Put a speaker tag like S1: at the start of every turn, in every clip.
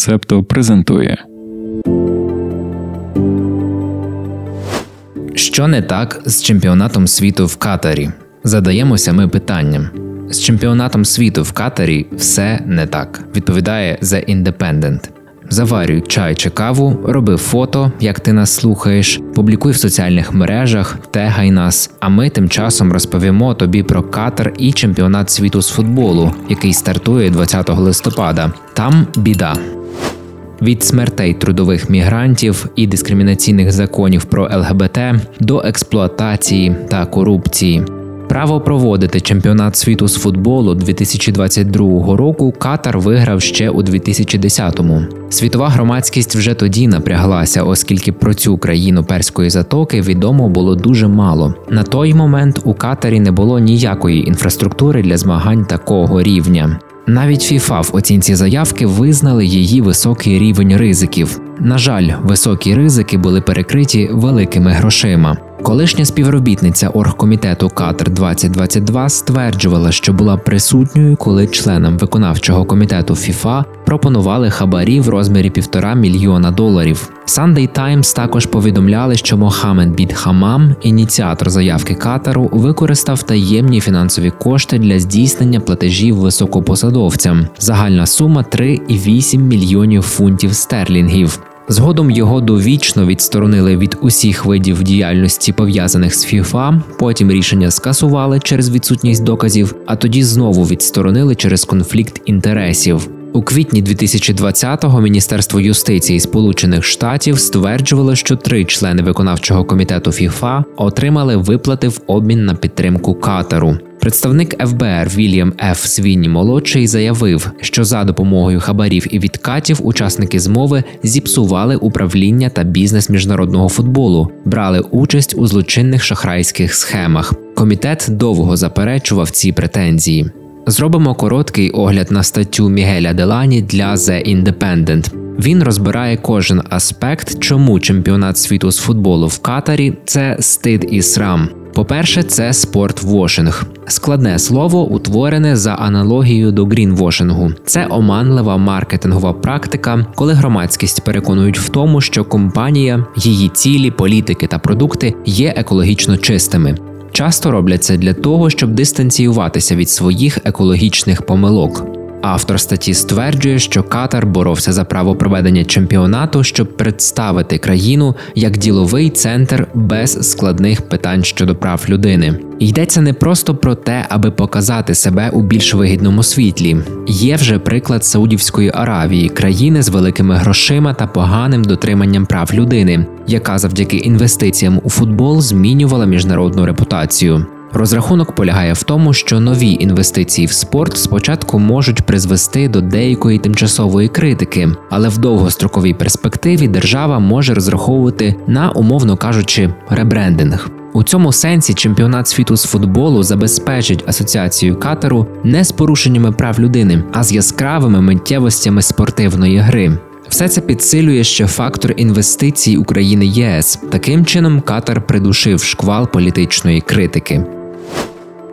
S1: Септо презентує.
S2: Що не так з чемпіонатом світу в Катарі? Задаємося ми питанням. З чемпіонатом світу в Катарі все не так. Відповідає The Independent. Заварюй чай чи каву, роби фото, як ти нас слухаєш, публікуй в соціальних мережах, тегай нас. А ми тим часом розповімо тобі про Катар і чемпіонат світу з футболу, який стартує 20 листопада. Там біда. Від смертей трудових мігрантів і дискримінаційних законів про ЛГБТ до експлуатації та корупції. Право проводити чемпіонат світу з футболу 2022 року Катар виграв ще у 2010-му. Світова громадськість вже тоді напряглася, оскільки про цю країну перської затоки відомо було дуже мало. На той момент у Катарі не було ніякої інфраструктури для змагань такого рівня. Навіть ФІФА в оцінці заявки визнали її високий рівень ризиків. На жаль, високі ризики були перекриті великими грошима. Колишня співробітниця оргкомітету Катер 2022 стверджувала, що була присутньою, коли членам виконавчого комітету ФІФА пропонували хабарі в розмірі півтора мільйона доларів. Sunday Times також повідомляли, що Мохамед Бід Хамам, ініціатор заявки Катару, використав таємні фінансові кошти для здійснення платежів високопосадовцям. Загальна сума 3,8 мільйонів фунтів стерлінгів. Згодом його довічно відсторонили від усіх видів діяльності пов'язаних з ФІФА. Потім рішення скасували через відсутність доказів, а тоді знову відсторонили через конфлікт інтересів. У квітні 2020-го Міністерство юстиції Сполучених Штатів стверджувало, що три члени виконавчого комітету ФІФА отримали виплати в обмін на підтримку Катару. Представник ФБР Вільям Ф. Свінні молодший заявив, що за допомогою хабарів і відкатів учасники змови зіпсували управління та бізнес міжнародного футболу, брали участь у злочинних шахрайських схемах. Комітет довго заперечував ці претензії. Зробимо короткий огляд на статтю Мігеля Делані для The Independent. Він розбирає кожен аспект, чому чемпіонат світу з футболу в Катарі це стид і срам. По-перше, це спортвошинг. складне слово, утворене за аналогією до грінвошингу. Це оманлива маркетингова практика, коли громадськість переконують в тому, що компанія, її цілі, політики та продукти є екологічно чистими. Часто роблять це для того, щоб дистанціюватися від своїх екологічних помилок. Автор статті стверджує, що Катар боровся за право проведення чемпіонату, щоб представити країну як діловий центр без складних питань щодо прав людини. Йдеться не просто про те, аби показати себе у більш вигідному світлі. Є вже приклад Саудівської Аравії, країни з великими грошима та поганим дотриманням прав людини, яка завдяки інвестиціям у футбол змінювала міжнародну репутацію. Розрахунок полягає в тому, що нові інвестиції в спорт спочатку можуть призвести до деякої тимчасової критики, але в довгостроковій перспективі держава може розраховувати на, умовно кажучи, ребрендинг. У цьому сенсі чемпіонат світу з футболу забезпечить асоціацію катеру не з порушеннями прав людини, а з яскравими миттєвостями спортивної гри. Все це підсилює ще фактор інвестицій України ЄС. Таким чином Катар придушив шквал політичної критики.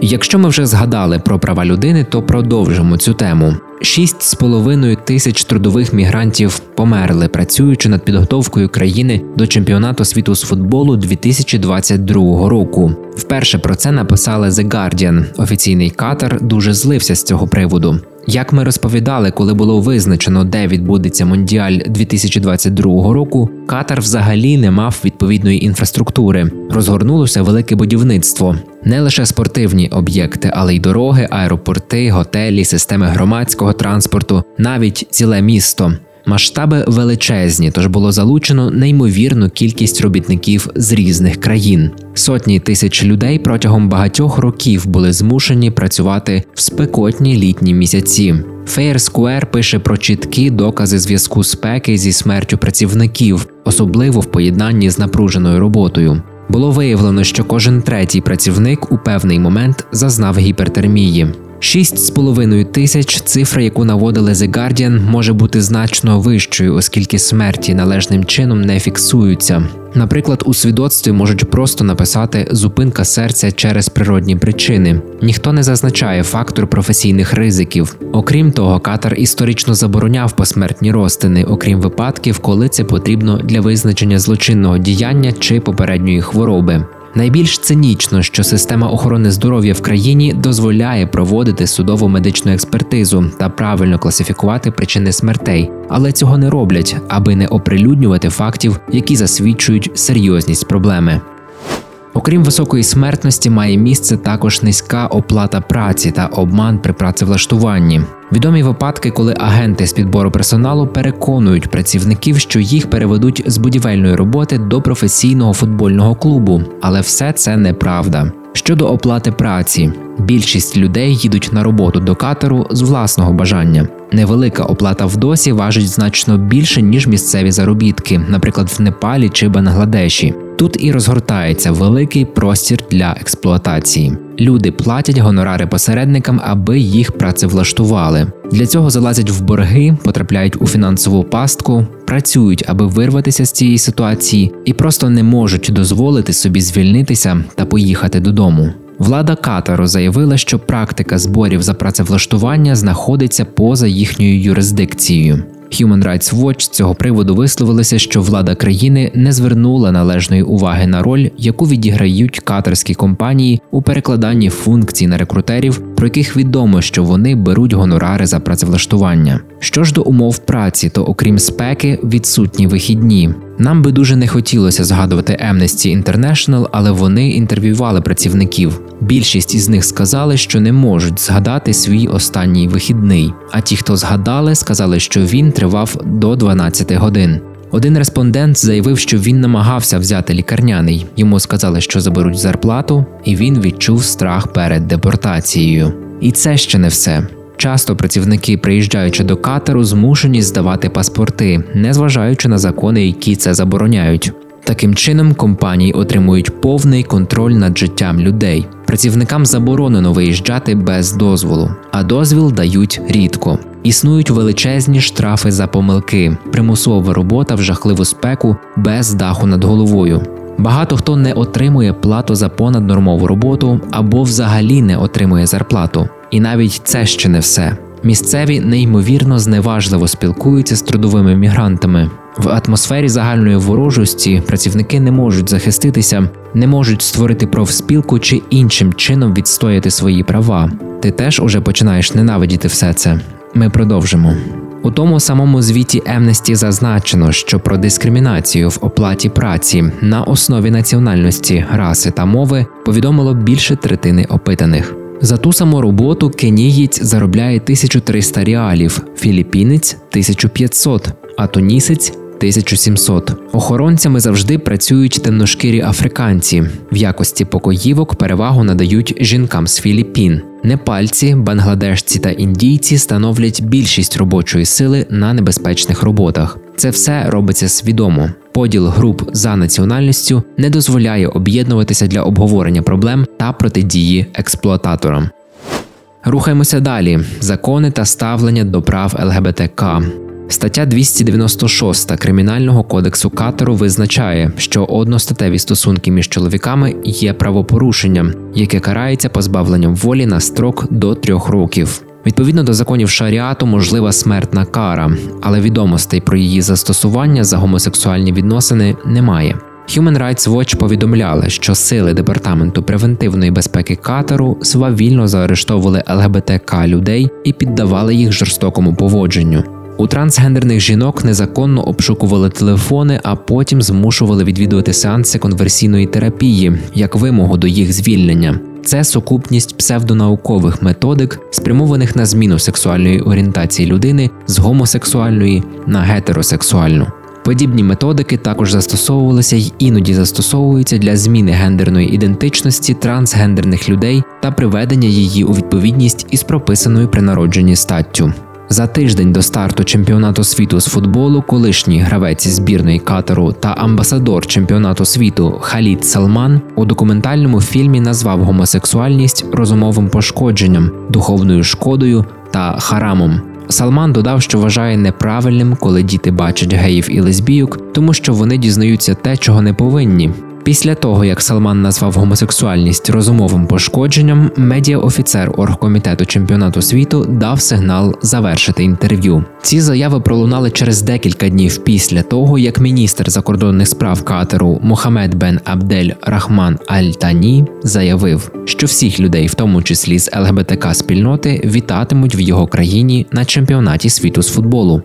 S2: Якщо ми вже згадали про права людини, то продовжимо цю тему. 6,5 тисяч трудових мігрантів померли, працюючи над підготовкою країни до чемпіонату світу з футболу 2022 року. Вперше про це написали The Guardian. Офіційний катер дуже злився з цього приводу. Як ми розповідали, коли було визначено, де відбудеться Мондіаль 2022 року, Катар взагалі не мав відповідної інфраструктури. Розгорнулося велике будівництво, не лише спортивні об'єкти, але й дороги, аеропорти, готелі, системи громадського транспорту, навіть ціле місто. Масштаби величезні, тож було залучено неймовірну кількість робітників з різних країн. Сотні тисяч людей протягом багатьох років були змушені працювати в спекотні літні місяці. Fair Square пише про чіткі докази зв'язку спеки зі смертю працівників, особливо в поєднанні з напруженою роботою. Було виявлено, що кожен третій працівник у певний момент зазнав гіпертермії. 6,5 тисяч цифра, яку наводили The Guardian, може бути значно вищою, оскільки смерті належним чином не фіксуються. Наприклад, у свідоцтві можуть просто написати зупинка серця через природні причини. Ніхто не зазначає фактор професійних ризиків. Окрім того, катар історично забороняв посмертні розтини, окрім випадків, коли це потрібно для визначення злочинного діяння чи попередньої хвороби. Найбільш цинічно, що система охорони здоров'я в країні дозволяє проводити судову медичну експертизу та правильно класифікувати причини смертей, але цього не роблять, аби не оприлюднювати фактів, які засвідчують серйозність проблеми. Окрім високої смертності, має місце також низька оплата праці та обман при працевлаштуванні. Відомі випадки, коли агенти з підбору персоналу переконують працівників, що їх переведуть з будівельної роботи до професійного футбольного клубу, але все це неправда. Щодо оплати праці, більшість людей їдуть на роботу до катеру з власного бажання. Невелика оплата в досі важить значно більше ніж місцеві заробітки, наприклад, в Непалі чи Бангладеші. Тут і розгортається великий простір для експлуатації. Люди платять гонорари посередникам, аби їх працевлаштували. Для цього залазять в борги, потрапляють у фінансову пастку, працюють, аби вирватися з цієї ситуації, і просто не можуть дозволити собі звільнитися та поїхати додому. Влада Катару заявила, що практика зборів за працевлаштування знаходиться поза їхньою юрисдикцією. Human Rights Watch з цього приводу висловилися, що влада країни не звернула належної уваги на роль, яку відіграють катарські компанії у перекладанні функцій на рекрутерів, про яких відомо, що вони беруть гонорари за працевлаштування. Що ж до умов праці, то окрім спеки, відсутні вихідні. Нам би дуже не хотілося згадувати Amnesty International, але вони інтерв'ювали працівників. Більшість із них сказали, що не можуть згадати свій останній вихідний. А ті, хто згадали, сказали, що він тривав до 12 годин. Один респондент заявив, що він намагався взяти лікарняний. Йому сказали, що заберуть зарплату, і він відчув страх перед депортацією. І це ще не все. Часто працівники, приїжджаючи до катеру, змушені здавати паспорти, незважаючи на закони, які це забороняють. Таким чином, компанії отримують повний контроль над життям людей. Працівникам заборонено виїжджати без дозволу, а дозвіл дають рідко. Існують величезні штрафи за помилки, примусова робота в жахливу спеку без даху над головою. Багато хто не отримує плату за понаднормову роботу або взагалі не отримує зарплату. І навіть це ще не все. Місцеві неймовірно зневажливо спілкуються з трудовими мігрантами. В атмосфері загальної ворожості працівники не можуть захиститися, не можуть створити профспілку чи іншим чином відстояти свої права. Ти теж уже починаєш ненавидіти все це. Ми продовжимо. У тому самому звіті Емнесті зазначено, що про дискримінацію в оплаті праці на основі національності, раси та мови повідомило більше третини опитаних. За ту саму роботу кенієць заробляє 1300 реалів, філіппінець 1500, а тунісець 1700. Охоронцями завжди працюють темношкірі африканці. В якості покоївок перевагу надають жінкам з Філіппін. Непальці, бангладешці та індійці становлять більшість робочої сили на небезпечних роботах. Це все робиться свідомо. Поділ груп за національністю не дозволяє об'єднуватися для обговорення проблем та протидії експлуататорам. Рухаємося далі: закони та ставлення до прав ЛГБТК. Стаття 296 Кримінального кодексу Катеру визначає, що одностатеві стосунки між чоловіками є правопорушенням, яке карається позбавленням волі на строк до трьох років. Відповідно до законів шаріату можлива смертна кара, але відомостей про її застосування за гомосексуальні відносини немає. Human Rights Watch повідомляли, що сили департаменту превентивної безпеки Катару свавільно заарештовували ЛГБТК людей і піддавали їх жорстокому поводженню. У трансгендерних жінок незаконно обшукували телефони, а потім змушували відвідувати сеанси конверсійної терапії як вимогу до їх звільнення. Це сукупність псевдонаукових методик, спрямованих на зміну сексуальної орієнтації людини з гомосексуальної на гетеросексуальну. Подібні методики також застосовувалися й іноді застосовуються для зміни гендерної ідентичності трансгендерних людей та приведення її у відповідність із прописаною при народженні статтю. За тиждень до старту чемпіонату світу з футболу, колишній гравець збірної Катару та амбасадор чемпіонату світу Халід Салман у документальному фільмі назвав гомосексуальність розумовим пошкодженням, духовною шкодою та харамом. Салман додав, що вважає неправильним, коли діти бачать геїв і лесбійок, тому що вони дізнаються те, чого не повинні. Після того, як Салман назвав гомосексуальність розумовим пошкодженням, медіаофіцер оргкомітету чемпіонату світу дав сигнал завершити інтерв'ю. Ці заяви пролунали через декілька днів після того, як міністр закордонних справ Катеру Мохамед Бен Абдель Рахман Аль-Тані заявив, що всіх людей, в тому числі з ЛГБТК спільноти, вітатимуть в його країні на чемпіонаті світу з футболу.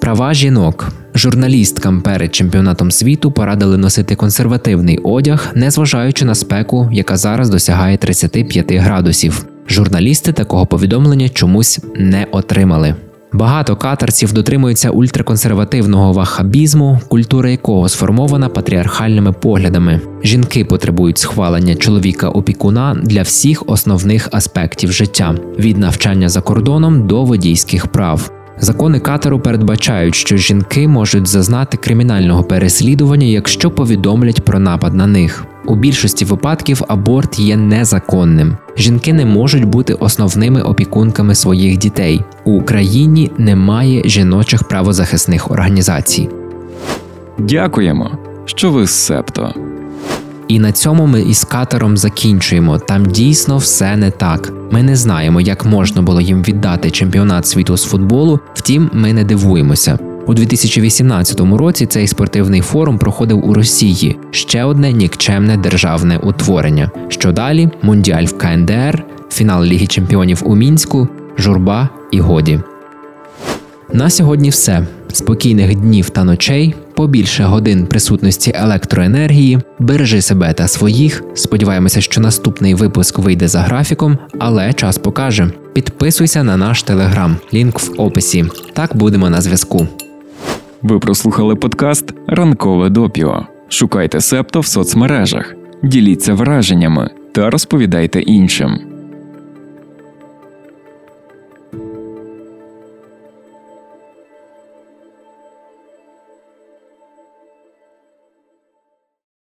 S2: Права жінок. Журналісткам перед чемпіонатом світу порадили носити консервативний одяг, незважаючи на спеку, яка зараз досягає 35 градусів. Журналісти такого повідомлення чомусь не отримали. Багато катарців дотримуються ультраконсервативного ваххабізму, культура якого сформована патріархальними поглядами. Жінки потребують схвалення чоловіка-опікуна для всіх основних аспектів життя від навчання за кордоном до водійських прав. Закони Катару передбачають, що жінки можуть зазнати кримінального переслідування, якщо повідомлять про напад на них. У більшості випадків аборт є незаконним. Жінки не можуть бути основними опікунками своїх дітей. У Україні немає жіночих правозахисних організацій.
S1: Дякуємо, що ви з септо.
S2: І на цьому ми із катером закінчуємо. Там дійсно все не так. Ми не знаємо, як можна було їм віддати чемпіонат світу з футболу. Втім, ми не дивуємося. У 2018 році цей спортивний форум проходив у Росії ще одне нікчемне державне утворення. Що далі? Мундіаль в КНДР, фінал Ліги Чемпіонів у мінську, журба і годі. На сьогодні все. Спокійних днів та ночей, побільше годин присутності електроенергії, бережи себе та своїх. Сподіваємося, що наступний випуск вийде за графіком, але час покаже. Підписуйся на наш телеграм, лінк в описі. Так будемо на зв'язку.
S1: Ви прослухали подкаст Ранкове допіо. Шукайте септо в соцмережах, діліться враженнями та розповідайте іншим.